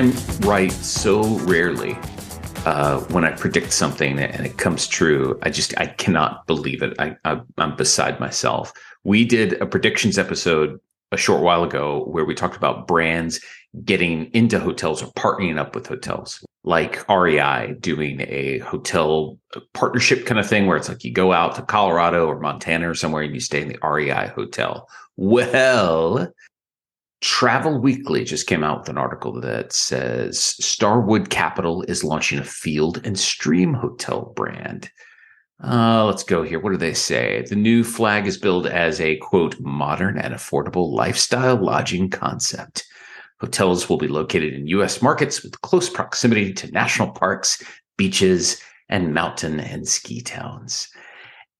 I'm right so rarely uh, when I predict something and it comes true. I just I cannot believe it. I, I I'm beside myself. We did a predictions episode a short while ago where we talked about brands getting into hotels or partnering up with hotels, like REI doing a hotel partnership kind of thing where it's like you go out to Colorado or Montana or somewhere and you stay in the REI hotel. Well, Travel Weekly just came out with an article that says Starwood Capital is launching a field and stream hotel brand. Uh, let's go here. What do they say? The new flag is billed as a quote, modern and affordable lifestyle lodging concept. Hotels will be located in U.S. markets with close proximity to national parks, beaches, and mountain and ski towns.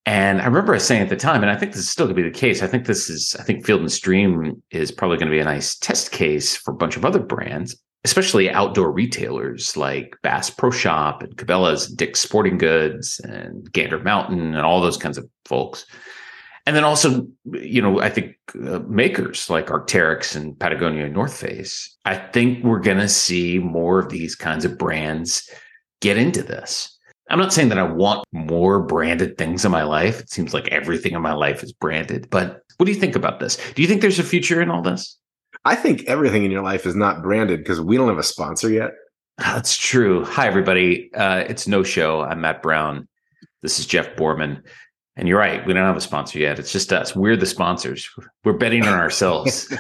And I remember saying at the time, and I think this is still going to be the case. I think this is, I think Field and Stream is probably going to be a nice test case for a bunch of other brands, especially outdoor retailers like Bass Pro Shop and Cabela's, Dick's Sporting Goods, and Gander Mountain, and all those kinds of folks. And then also, you know, I think uh, makers like Arc'teryx and Patagonia and North Face. I think we're going to see more of these kinds of brands get into this. I'm not saying that I want more branded things in my life. It seems like everything in my life is branded. But what do you think about this? Do you think there's a future in all this? I think everything in your life is not branded because we don't have a sponsor yet. That's true. Hi, everybody. Uh, it's No Show. I'm Matt Brown. This is Jeff Borman. And you're right. We don't have a sponsor yet. It's just us. We're the sponsors. We're betting on ourselves.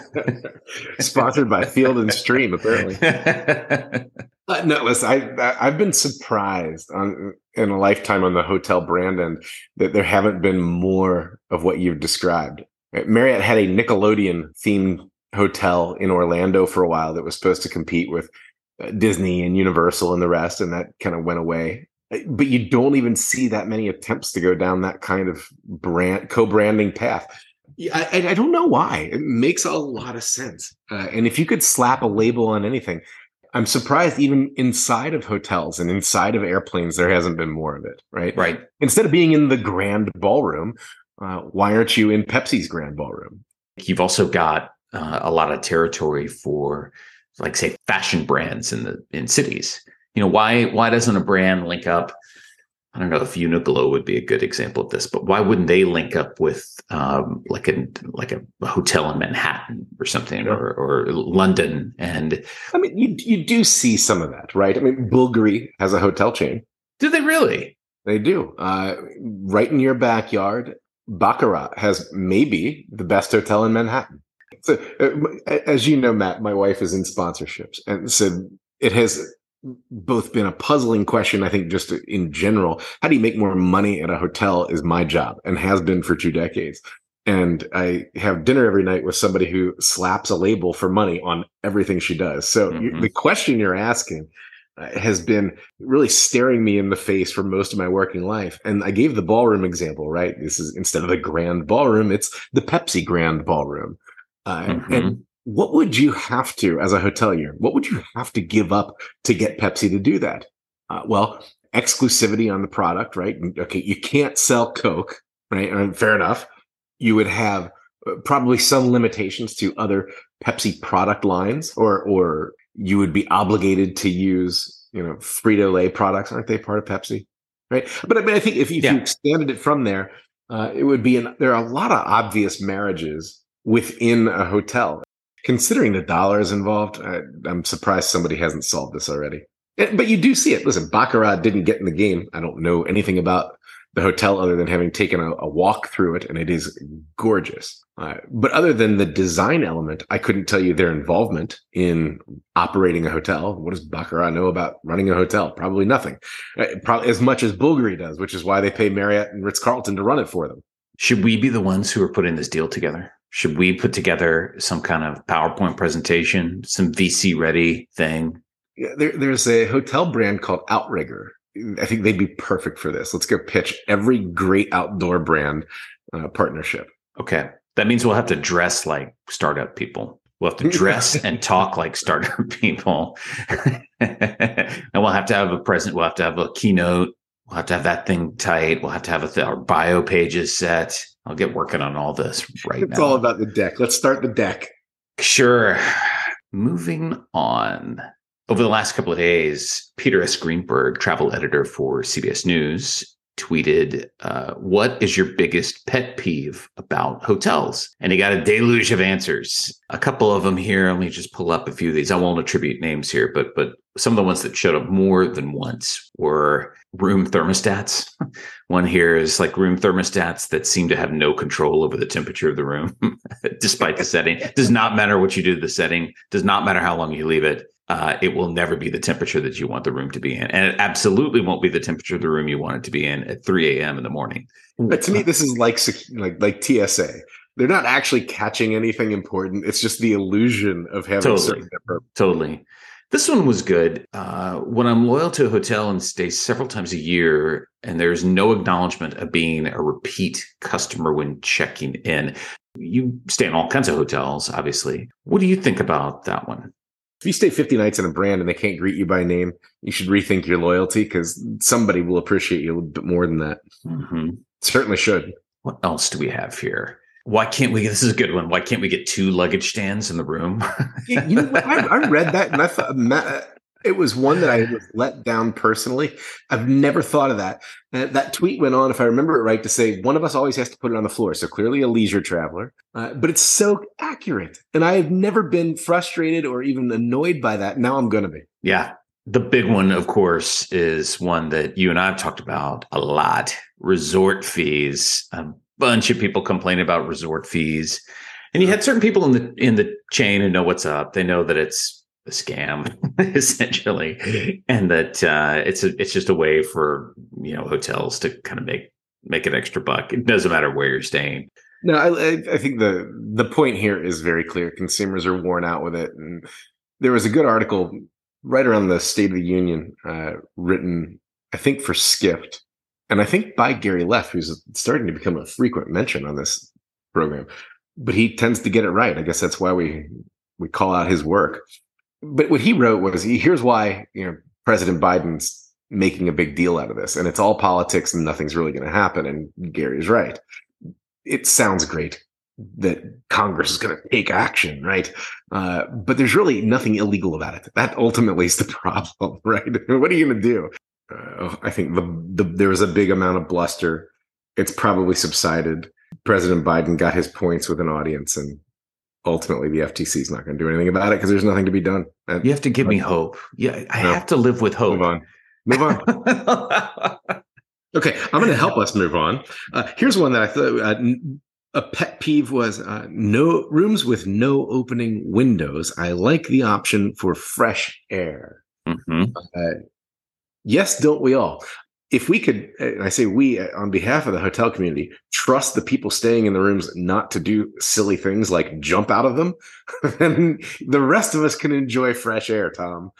Sponsored by Field and Stream, apparently. uh, no, listen. I, I have been surprised on in a lifetime on the hotel brand end that there haven't been more of what you've described. Marriott had a Nickelodeon themed hotel in Orlando for a while that was supposed to compete with uh, Disney and Universal and the rest, and that kind of went away but you don't even see that many attempts to go down that kind of brand co-branding path. I, I don't know why. It makes a lot of sense. Uh, and if you could slap a label on anything, I'm surprised even inside of hotels and inside of airplanes, there hasn't been more of it. Right. Right. Instead of being in the grand ballroom, uh, why aren't you in Pepsi's grand ballroom? You've also got uh, a lot of territory for, like, say, fashion brands in the in cities you know why why doesn't a brand link up I don't know if Uniqlo would be a good example of this, but why wouldn't they link up with um, like a like a hotel in Manhattan or something, or, or London? And I mean, you you do see some of that, right? I mean, Bulgari has a hotel chain. Do they really? They do. Uh, right in your backyard, Baccarat has maybe the best hotel in Manhattan. So, uh, as you know, Matt, my wife is in sponsorships, and so it has both been a puzzling question, I think, just in general. How do you make more money at a hotel is my job and has been for two decades. And I have dinner every night with somebody who slaps a label for money on everything she does. So mm-hmm. the question you're asking uh, has been really staring me in the face for most of my working life. And I gave the ballroom example, right? This is instead of the grand ballroom, it's the Pepsi grand ballroom. Uh, mm-hmm. And what would you have to, as a hotelier, what would you have to give up to get Pepsi to do that? Uh, well, exclusivity on the product, right? Okay, you can't sell Coke, right? I mean, fair enough. You would have uh, probably some limitations to other Pepsi product lines, or or you would be obligated to use, you know, Frito Lay products. Aren't they part of Pepsi? Right. But I mean, I think if, if yeah. you expanded it from there, uh, it would be an, there are a lot of obvious marriages within a hotel considering the dollars involved, I, am surprised somebody hasn't solved this already. But you do see it. Listen, Baccarat didn't get in the game. I don't know anything about the hotel other than having taken a, a walk through it, and it is gorgeous. Uh, but other than the design element, I couldn't tell you their involvement in operating a hotel. What does Baccarat know about running a hotel? Probably nothing. Uh, probably as much as Bulgari does, which is why they pay Marriott and Ritz Carlton to run it for them. Should we be the ones who are putting this deal together? Should we put together some kind of PowerPoint presentation, some VC ready thing? Yeah, there, there's a hotel brand called Outrigger. I think they'd be perfect for this. Let's go pitch every great outdoor brand uh, partnership. Okay. That means we'll have to dress like startup people. We'll have to dress and talk like startup people. and we'll have to have a present. We'll have to have a keynote. We'll have to have that thing tight. We'll have to have a th- our bio pages set. I'll get working on all this right it's now. It's all about the deck. Let's start the deck. Sure. Moving on. over the last couple of days, Peter S. Greenberg, travel editor for CBS News, tweeted, uh, What is your biggest pet peeve about hotels? And he got a deluge of answers. A couple of them here. Let me just pull up a few of these. I won't attribute names here, but but some of the ones that showed up more than once were room thermostats. One here is like room thermostats that seem to have no control over the temperature of the room, despite the setting. Does not matter what you do to the setting. Does not matter how long you leave it uh, it will never be the temperature that you want the room to be in. And it absolutely won't be the temperature of the room you want it to be in at 3 a.m. in the morning. But to me, this is like like like TSA. They're not actually catching anything important. It's just the illusion of having totally, totally. This one was good. Uh, when I'm loyal to a hotel and stay several times a year, and there's no acknowledgement of being a repeat customer when checking in, you stay in all kinds of hotels, obviously. What do you think about that one? If you stay 50 nights in a brand and they can't greet you by name, you should rethink your loyalty because somebody will appreciate you a little bit more than that. Mm-hmm. Certainly should. What else do we have here? Why can't we? This is a good one. Why can't we get two luggage stands in the room? you know, I, I, read that and I thought it was one that I was let down personally. I've never thought of that. That tweet went on, if I remember it right, to say one of us always has to put it on the floor. So clearly a leisure traveler, uh, but it's so accurate. And I have never been frustrated or even annoyed by that. Now I'm going to be. Yeah. The big one, of course, is one that you and I have talked about a lot resort fees. A bunch of people complain about resort fees. And you had certain people in the in the chain who know what's up. They know that it's a scam essentially and that uh, it's a, it's just a way for you know hotels to kind of make make an extra buck. It doesn't matter where you're staying. No I, I think the the point here is very clear. Consumers are worn out with it and there was a good article right around the state of the union uh, written i think for skift and i think by gary leff who's starting to become a frequent mention on this program but he tends to get it right. I guess that's why we we call out his work but what he wrote was here's why you know President Biden's making a big deal out of this, and it's all politics and nothing's really going to happen. And Gary's right. It sounds great that Congress is going to take action, right? Uh, but there's really nothing illegal about it. That ultimately is the problem, right? what are you going to do? Uh, I think the, the there was a big amount of bluster. It's probably subsided. President Biden got his points with an audience, and ultimately the FTC is not going to do anything about it because there's nothing to be done. you have to give me hope. Yeah, I no. have to live with hope. Move on. Move on. okay, I'm going to help us move on. Uh, here's one that I thought uh, a pet peeve was uh, no rooms with no opening windows. I like the option for fresh air. Mm-hmm. Uh, yes, don't we all? If we could, and I say we uh, on behalf of the hotel community, trust the people staying in the rooms not to do silly things like jump out of them, then the rest of us can enjoy fresh air, Tom.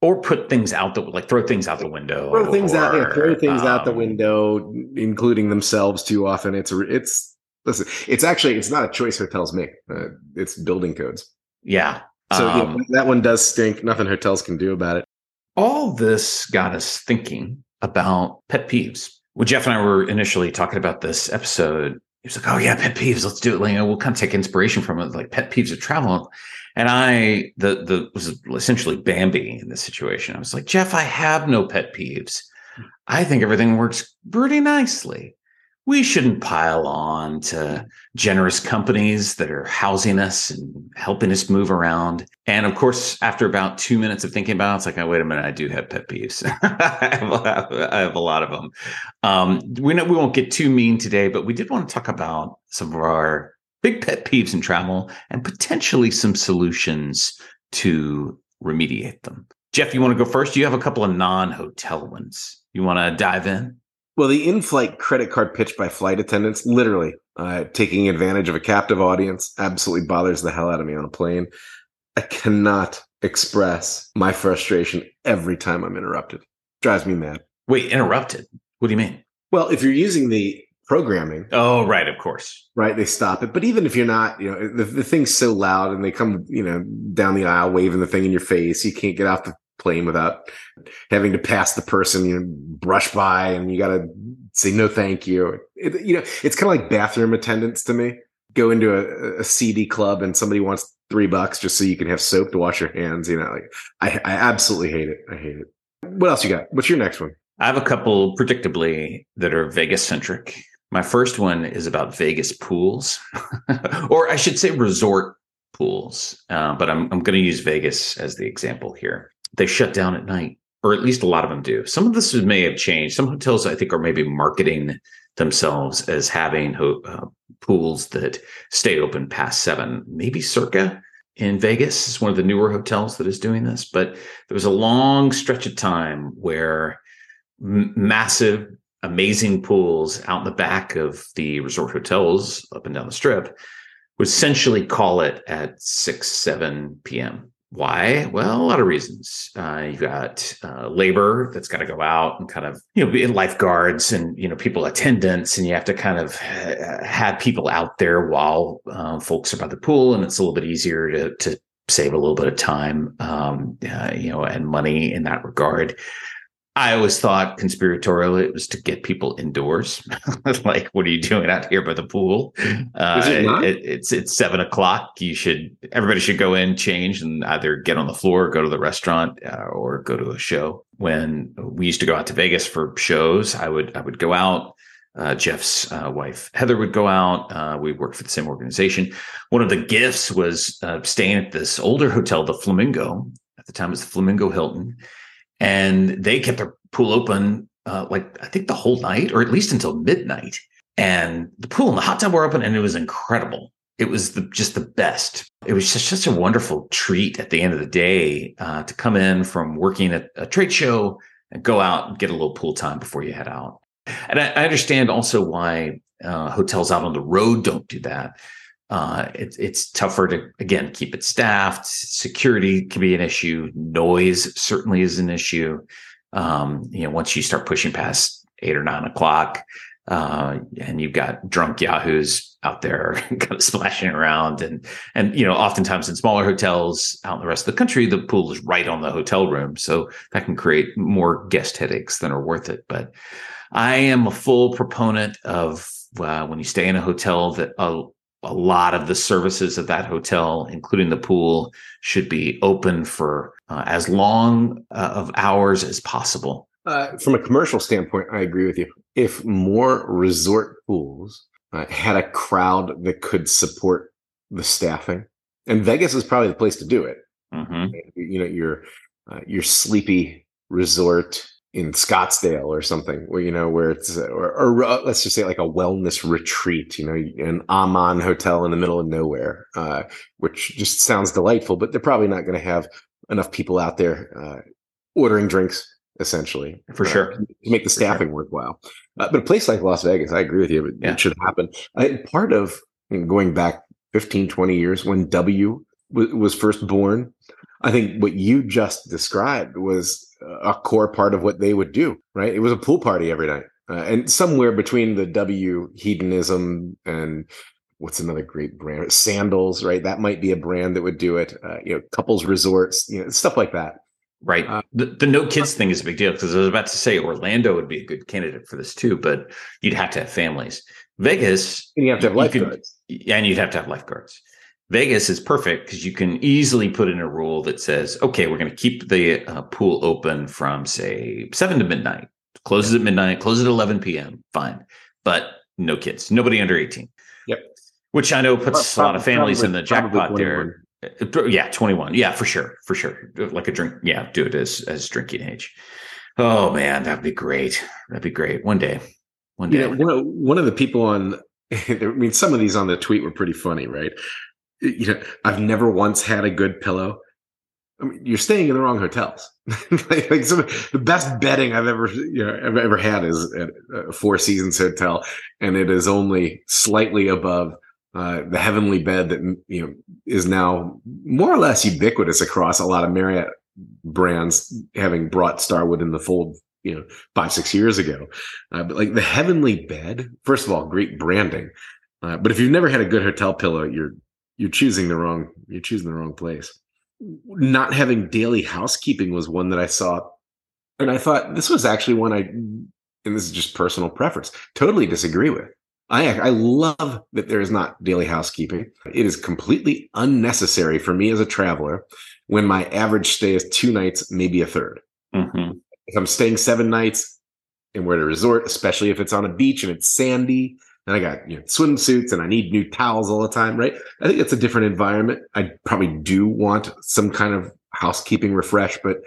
Or put things out the like throw things out the window. Throw things or, out, yeah, throw things um, out the um, window, including themselves too often. It's it's listen, it's actually it's not a choice hotels make. Uh, it's building codes. Yeah. So um, yeah, that one does stink. Nothing hotels can do about it. All this got us thinking about pet peeves. When Jeff and I were initially talking about this episode, he was like, "Oh yeah, pet peeves. Let's do it. Like, we'll kind of take inspiration from it, like pet peeves of travel." And I, the the was essentially Bambi in this situation. I was like, Jeff, I have no pet peeves. I think everything works pretty nicely we shouldn't pile on to generous companies that are housing us and helping us move around. And of course, after about two minutes of thinking about it, it's like, oh, wait a minute, I do have pet peeves. I, have, I, have, a lot of them. Um, we, know, we won't get too mean today, but we did want to talk about some of our big pet peeves in travel and potentially some solutions to remediate them. Jeff, you want to go first? You have a couple of non hotel ones. You want to dive in? Well, the in-flight credit card pitch by flight attendants, literally uh, taking advantage of a captive audience, absolutely bothers the hell out of me on a plane. I cannot express my frustration every time I'm interrupted. Drives me mad. Wait, interrupted? What do you mean? Well, if you're using the programming. Oh, right, of course. Right, they stop it. But even if you're not, you know, the, the thing's so loud and they come, you know, down the aisle waving the thing in your face, you can't get off the plane without having to pass the person, you know, brush by and you got to say no thank you. It, you know, it's kind of like bathroom attendants to me. go into a, a CD club and somebody wants three bucks just so you can have soap to wash your hands. You know, like I, I absolutely hate it. I hate it. What else you got? What's your next one? I have a couple, predictably, that are Vegas centric. My first one is about Vegas pools, or I should say resort pools. Uh, but I'm I'm going to use Vegas as the example here. They shut down at night, or at least a lot of them do. Some of this may have changed. Some hotels I think are maybe marketing themselves as having uh, pools that stay open past seven. Maybe Circa in Vegas is one of the newer hotels that is doing this. But there was a long stretch of time where m- massive, amazing pools out in the back of the resort hotels up and down the strip would essentially call it at 6, 7 p.m. Why? Well, a lot of reasons. Uh, you've got uh, labor that's got to go out and kind of, you know, lifeguards and, you know, people attendants, and you have to kind of uh, have people out there while uh, folks are by the pool. And it's a little bit easier to, to save a little bit of time, um, uh, you know, and money in that regard. I always thought conspiratorially it was to get people indoors. like, what are you doing out here by the pool? Uh, it it, it's it's seven o'clock. You should everybody should go in, change, and either get on the floor, go to the restaurant, uh, or go to a show. When we used to go out to Vegas for shows, I would I would go out. Uh, Jeff's uh, wife Heather would go out. Uh, we worked for the same organization. One of the gifts was uh, staying at this older hotel, the Flamingo. At the time, it was the Flamingo Hilton and they kept their pool open uh, like I think the whole night, or at least until midnight. And the pool and the hot tub were open, and it was incredible. It was the, just the best. It was just such a wonderful treat at the end of the day uh, to come in from working at a trade show and go out and get a little pool time before you head out. And I, I understand also why uh, hotels out on the road don't do that. Uh, it, it's tougher to again keep it staffed. Security can be an issue. Noise certainly is an issue. Um, you know, once you start pushing past eight or nine o'clock, uh, and you've got drunk yahoos out there kind of splashing around, and and you know, oftentimes in smaller hotels out in the rest of the country, the pool is right on the hotel room, so that can create more guest headaches than are worth it. But I am a full proponent of uh, when you stay in a hotel that a, a lot of the services of that hotel, including the pool, should be open for uh, as long uh, of hours as possible. Uh, from a commercial standpoint, I agree with you. If more resort pools uh, had a crowd that could support the staffing, and Vegas is probably the place to do it. Mm-hmm. You know, your uh, your sleepy resort in Scottsdale or something, where you know where it's or, or uh, let's just say like a wellness retreat, you know, an Aman hotel in the middle of nowhere, uh, which just sounds delightful. But they're probably not going to have enough people out there uh, ordering drinks, essentially, for sure, to make the staffing sure. worthwhile. Uh, but a place like Las Vegas, I agree with you. It, yeah. it should happen. I, part of you know, going back 15, 20 years when W w- was first born, I think what you just described was a core part of what they would do, right? It was a pool party every night. Uh, and somewhere between the W hedonism and what's another great brand? Sandals, right? That might be a brand that would do it. Uh, you know, couples resorts, you know, stuff like that. Right. Uh, the, the no kids thing is a big deal because I was about to say Orlando would be a good candidate for this too, but you'd have to have families. Vegas, and you have to have lifeguards. You could, and you'd have to have lifeguards. Vegas is perfect because you can easily put in a rule that says, okay, we're going to keep the uh, pool open from say seven to midnight, closes at midnight, closes at 11 p.m. Fine. But no kids, nobody under 18. Yep. Which I know puts probably, a lot of families probably, in the jackpot there. Uh, yeah, 21. Yeah, for sure. For sure. Like a drink. Yeah, do it as, as drinking age. Oh man, that'd be great. That'd be great. One day. One day. You know, one, of, one of the people on I mean, some of these on the tweet were pretty funny, right? You know, I've never once had a good pillow. I mean, you're staying in the wrong hotels. like, like some the best bedding I've ever you know I've ever had is at a Four Seasons hotel, and it is only slightly above uh, the heavenly bed that you know is now more or less ubiquitous across a lot of Marriott brands, having brought Starwood in the fold you know five six years ago. Uh, but like the heavenly bed, first of all, great branding. Uh, but if you've never had a good hotel pillow, you're you're choosing the wrong you're choosing the wrong place not having daily housekeeping was one that i saw and i thought this was actually one i and this is just personal preference totally disagree with I I love that there is not daily housekeeping. It is completely unnecessary for me as a traveler when my average stay is two nights, maybe a 3rd Mm-hmm. If I'm staying seven nights and we're at a resort, especially if it's on a beach and it's sandy, and I got you know, swimsuits and I need new towels all the time, right? I think it's a different environment. I probably do want some kind of housekeeping refresh, but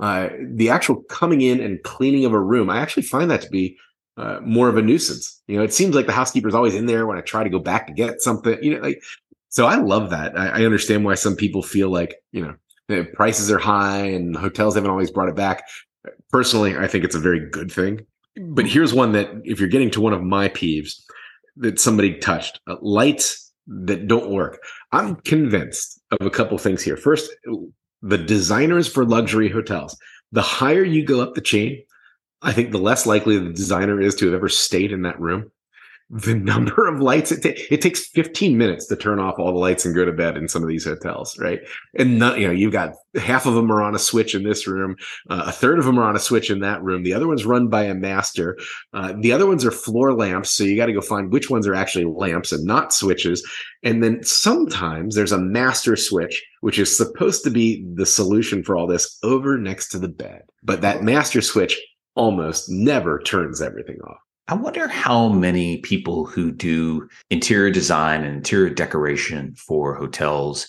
uh, the actual coming in and cleaning of a room, I actually find that to be uh, more of a nuisance. You know, it seems like the housekeeper's always in there when I try to go back to get something. You know, like so. I love that. I, I understand why some people feel like you know prices are high and hotels haven't always brought it back. Personally, I think it's a very good thing. But here's one that, if you're getting to one of my peeves, that somebody touched uh, lights that don't work. I'm convinced of a couple things here. First, the designers for luxury hotels. The higher you go up the chain, I think the less likely the designer is to have ever stayed in that room the number of lights. It takes it takes 15 minutes to turn off all the lights and go to bed in some of these hotels right? And not, you know you've got half of them are on a switch in this room uh, a third of them are on a switch in that room. The other one's run by a master. Uh, the other ones are floor lamps so you got to go find which ones are actually lamps and not switches. And then sometimes there's a master switch which is supposed to be the solution for all this over next to the bed. But that master switch almost never turns everything off I wonder how many people who do interior design and interior decoration for hotels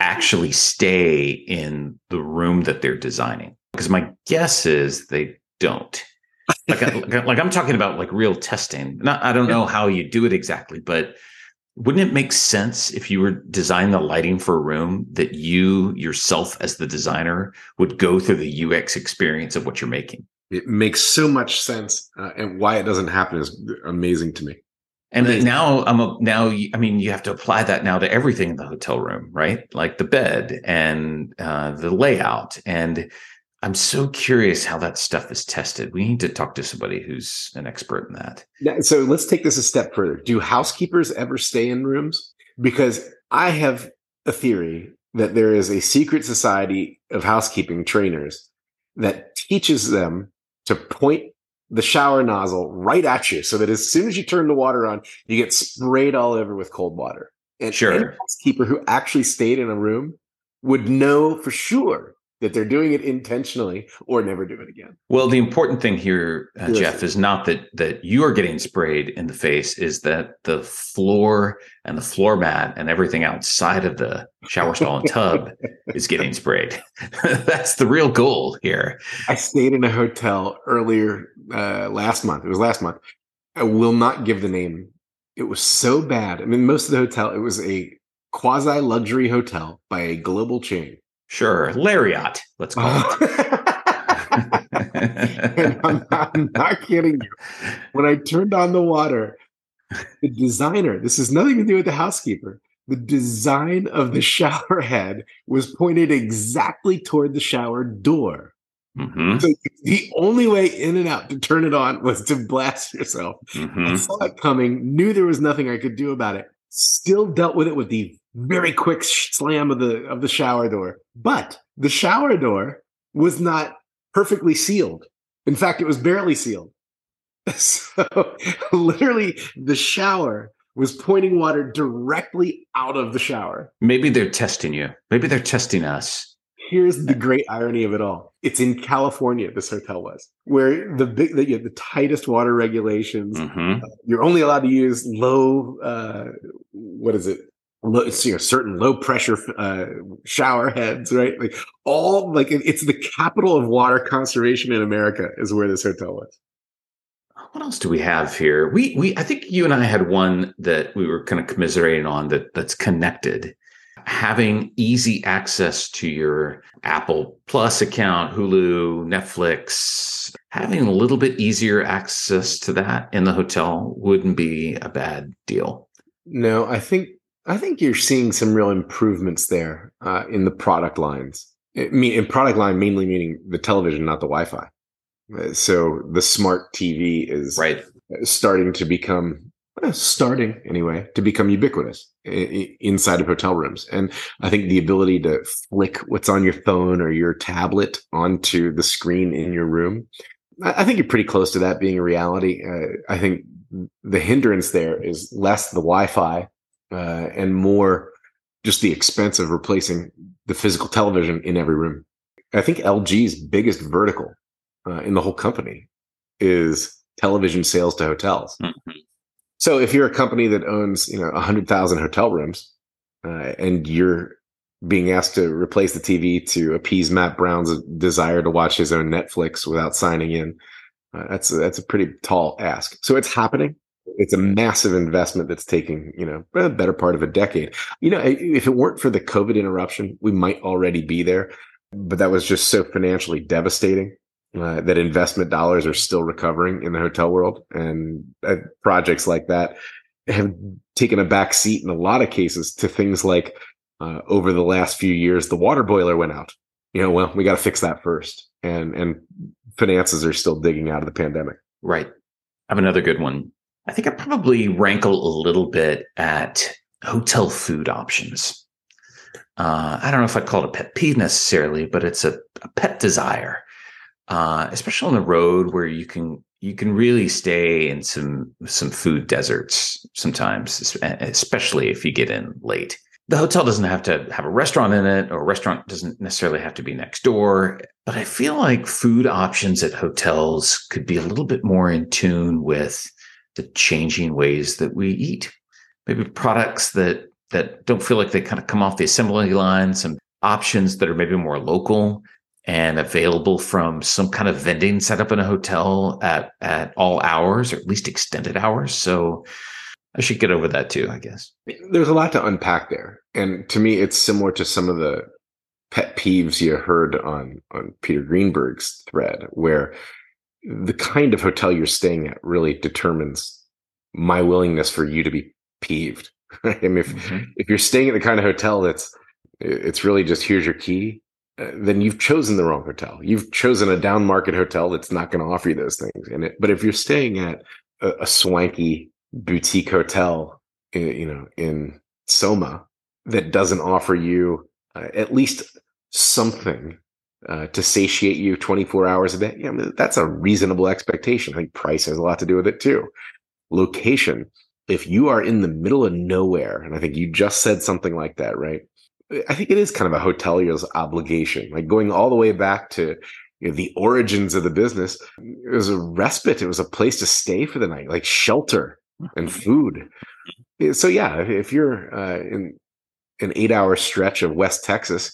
actually stay in the room that they're designing. Because my guess is they don't. Like, like I'm talking about like real testing. Not, I don't know how you do it exactly, but wouldn't it make sense if you were designing the lighting for a room that you yourself as the designer would go through the UX experience of what you're making? It makes so much sense, uh, and why it doesn't happen is amazing to me. And amazing. now I'm a, now I mean you have to apply that now to everything in the hotel room, right? Like the bed and uh, the layout. And I'm so curious how that stuff is tested. We need to talk to somebody who's an expert in that. Now, so let's take this a step further. Do housekeepers ever stay in rooms? Because I have a theory that there is a secret society of housekeeping trainers that teaches them to point the shower nozzle right at you so that as soon as you turn the water on, you get sprayed all over with cold water. And sure. any housekeeper who actually stayed in a room would know for sure that they're doing it intentionally or never do it again. Well, the important thing here, uh, Jeff, is not that that you are getting sprayed in the face, is that the floor and the floor mat and everything outside of the shower stall and tub is getting sprayed. That's the real goal here. I stayed in a hotel earlier uh, last month. It was last month. I will not give the name. It was so bad. I mean, most of the hotel, it was a quasi luxury hotel by a global chain Sure, Lariat. Let's call it. and I'm not, I'm not kidding you. When I turned on the water, the designer, this has nothing to do with the housekeeper, the design of the shower head was pointed exactly toward the shower door. Mm-hmm. So the only way in and out to turn it on was to blast yourself. Mm-hmm. I saw it coming, knew there was nothing I could do about it. Still dealt with it with the very quick slam of the of the shower door. But the shower door was not perfectly sealed. In fact, it was barely sealed. So literally the shower was pointing water directly out of the shower. Maybe they're testing you. Maybe they're testing us. Here's the uh, great irony of it all. It's in California, this hotel was, where the big, the, you know, the tightest water regulations. Mm-hmm. Uh, you're only allowed to use low, uh, what is it? Low, you know, certain low pressure uh, shower heads, right? Like all, like it, it's the capital of water conservation in America, is where this hotel was. What else do we have here? We we I think you and I had one that we were kind of commiserating on that that's connected. Having easy access to your Apple Plus account, Hulu, Netflix, having a little bit easier access to that in the hotel wouldn't be a bad deal. No, I think I think you're seeing some real improvements there uh, in the product lines. I mean, in product line, mainly meaning the television, not the Wi-Fi. Uh, So the smart TV is Right. starting to become starting anyway to become ubiquitous inside of hotel rooms and i think the ability to flick what's on your phone or your tablet onto the screen in your room i I think you're pretty close to that being a reality uh, i think the hindrance there is less the Wi-Fi uh, and more just the expense of replacing the physical television in every room. I think LG's biggest vertical uh, in the whole company is television sales to hotels. Mm-hmm. So if you're a company that owns, you know, 100,000 hotel rooms uh, and you're being asked to replace the TV to appease Matt Brown's desire to watch his own Netflix without signing in, uh, that's a, that's a pretty tall ask. So it's happening. It's a massive investment that's taking you know a better part of a decade. You know, if it weren't for the COVID interruption, we might already be there. But that was just so financially devastating uh, that investment dollars are still recovering in the hotel world, and uh, projects like that have taken a back seat in a lot of cases to things like uh, over the last few years, the water boiler went out. You know, well, we got to fix that first, and and finances are still digging out of the pandemic. Right. I have another good one. I think I probably rankle a little bit at hotel food options. Uh, I don't know if I'd call it a pet peeve necessarily, but it's a, a pet desire, uh, especially on the road where you can you can really stay in some some food deserts sometimes, especially if you get in late the hotel doesn't have to have a restaurant in it, or a restaurant doesn't necessarily have to be next door. But I feel like food options at hotels could be a little bit more in tune with the changing ways that we eat. Maybe products that that don't feel like they kind of come off the assembly line, some options that are maybe more local and available from some kind of vending setup in a hotel at at all hours or at least extended hours. So I should get over that too, I guess. There's a lot to unpack there. And to me, it's similar to some of the pet peeves you heard on, on Peter Greenberg's thread, where the kind of hotel you're staying at really determines my willingness for you to be peeved. Right? I mean, if, mm-hmm. if you're staying at the kind of hotel that's it's really just here's your key, then you've chosen the wrong hotel. You've chosen a down market hotel that's not going to offer you those things. And it, but if you're staying at a, a swanky boutique hotel, you know, in Soma that doesn't offer you uh, at least something uh, to satiate you 24 hours a day. Yeah, I mean, that's a reasonable expectation. I think price has a lot to do with it too. Location. If you are in the middle of nowhere, and I think you just said something like that, right? I think it is kind of a hotelier's obligation, like going all the way back to you know, the origins of the business. It was a respite. It was a place to stay for the night, like shelter and food. So yeah, if you're uh, in an eight-hour stretch of West Texas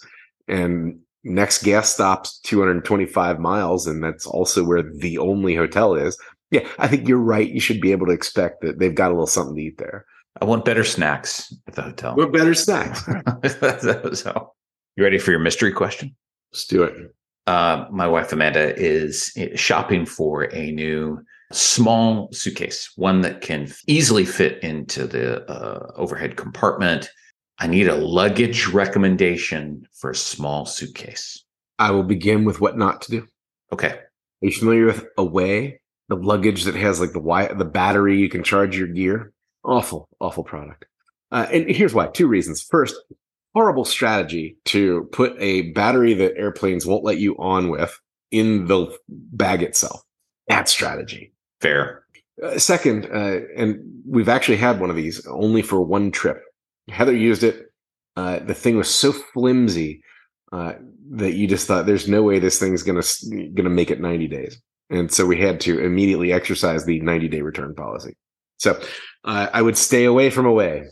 and next gas stop's 225 miles, and that's also where the only hotel is. Yeah, I think you're right. You should be able to expect that they've got a little something to eat there. I want better snacks at the hotel. What better snacks? so, you ready for your mystery question? Let's do it. Uh, my wife Amanda is shopping for a new small suitcase, one that can easily fit into the uh, overhead compartment. I need a luggage recommendation for a small suitcase. I will begin with what not to do. Okay. Are you familiar with Away, the luggage that has like the wire, the battery you can charge your gear? Awful, awful product. Uh, and here's why: two reasons. First, horrible strategy to put a battery that airplanes won't let you on with in the bag itself. That strategy. Fair. Uh, second, uh, and we've actually had one of these only for one trip. Heather used it. Uh, the thing was so flimsy uh, that you just thought, "There's no way this thing's gonna gonna make it 90 days." And so we had to immediately exercise the 90 day return policy. So uh, I would stay away from away.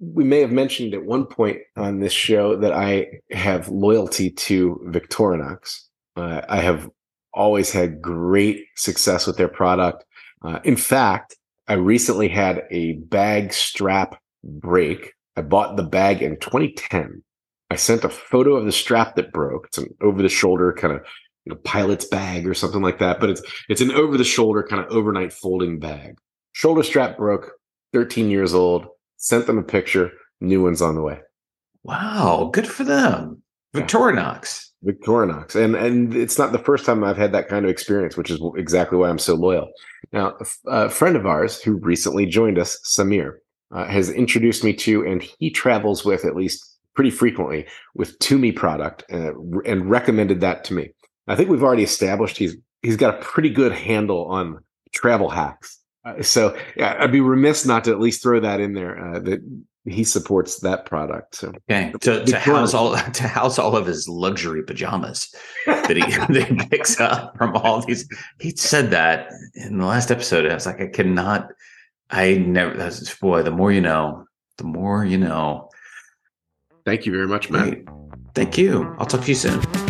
We may have mentioned at one point on this show that I have loyalty to Victorinox. Uh, I have always had great success with their product. Uh, in fact, I recently had a bag strap break. I bought the bag in 2010. I sent a photo of the strap that broke. It's an over the shoulder kind of you know, pilot's bag or something like that, but it's it's an over the shoulder kind of overnight folding bag. Shoulder strap broke, 13 years old. Sent them a picture. New one's on the way. Wow, good for them. Victorinox. Victorinox. And and it's not the first time I've had that kind of experience, which is exactly why I'm so loyal. Now, a friend of ours who recently joined us, Samir, uh, has introduced me to, and he travels with at least pretty frequently with Tumi product uh, and recommended that to me. I think we've already established he's he's got a pretty good handle on travel hacks. Uh, so yeah, I'd be remiss not to at least throw that in there. Uh, that he supports that product. So okay, to, to house all to house all of his luxury pajamas that he, that he picks up from all these. He said that in the last episode. I was like, I cannot. I never. That's boy. The more you know, the more you know. Thank you very much, Matt. Thank you. I'll talk to you soon.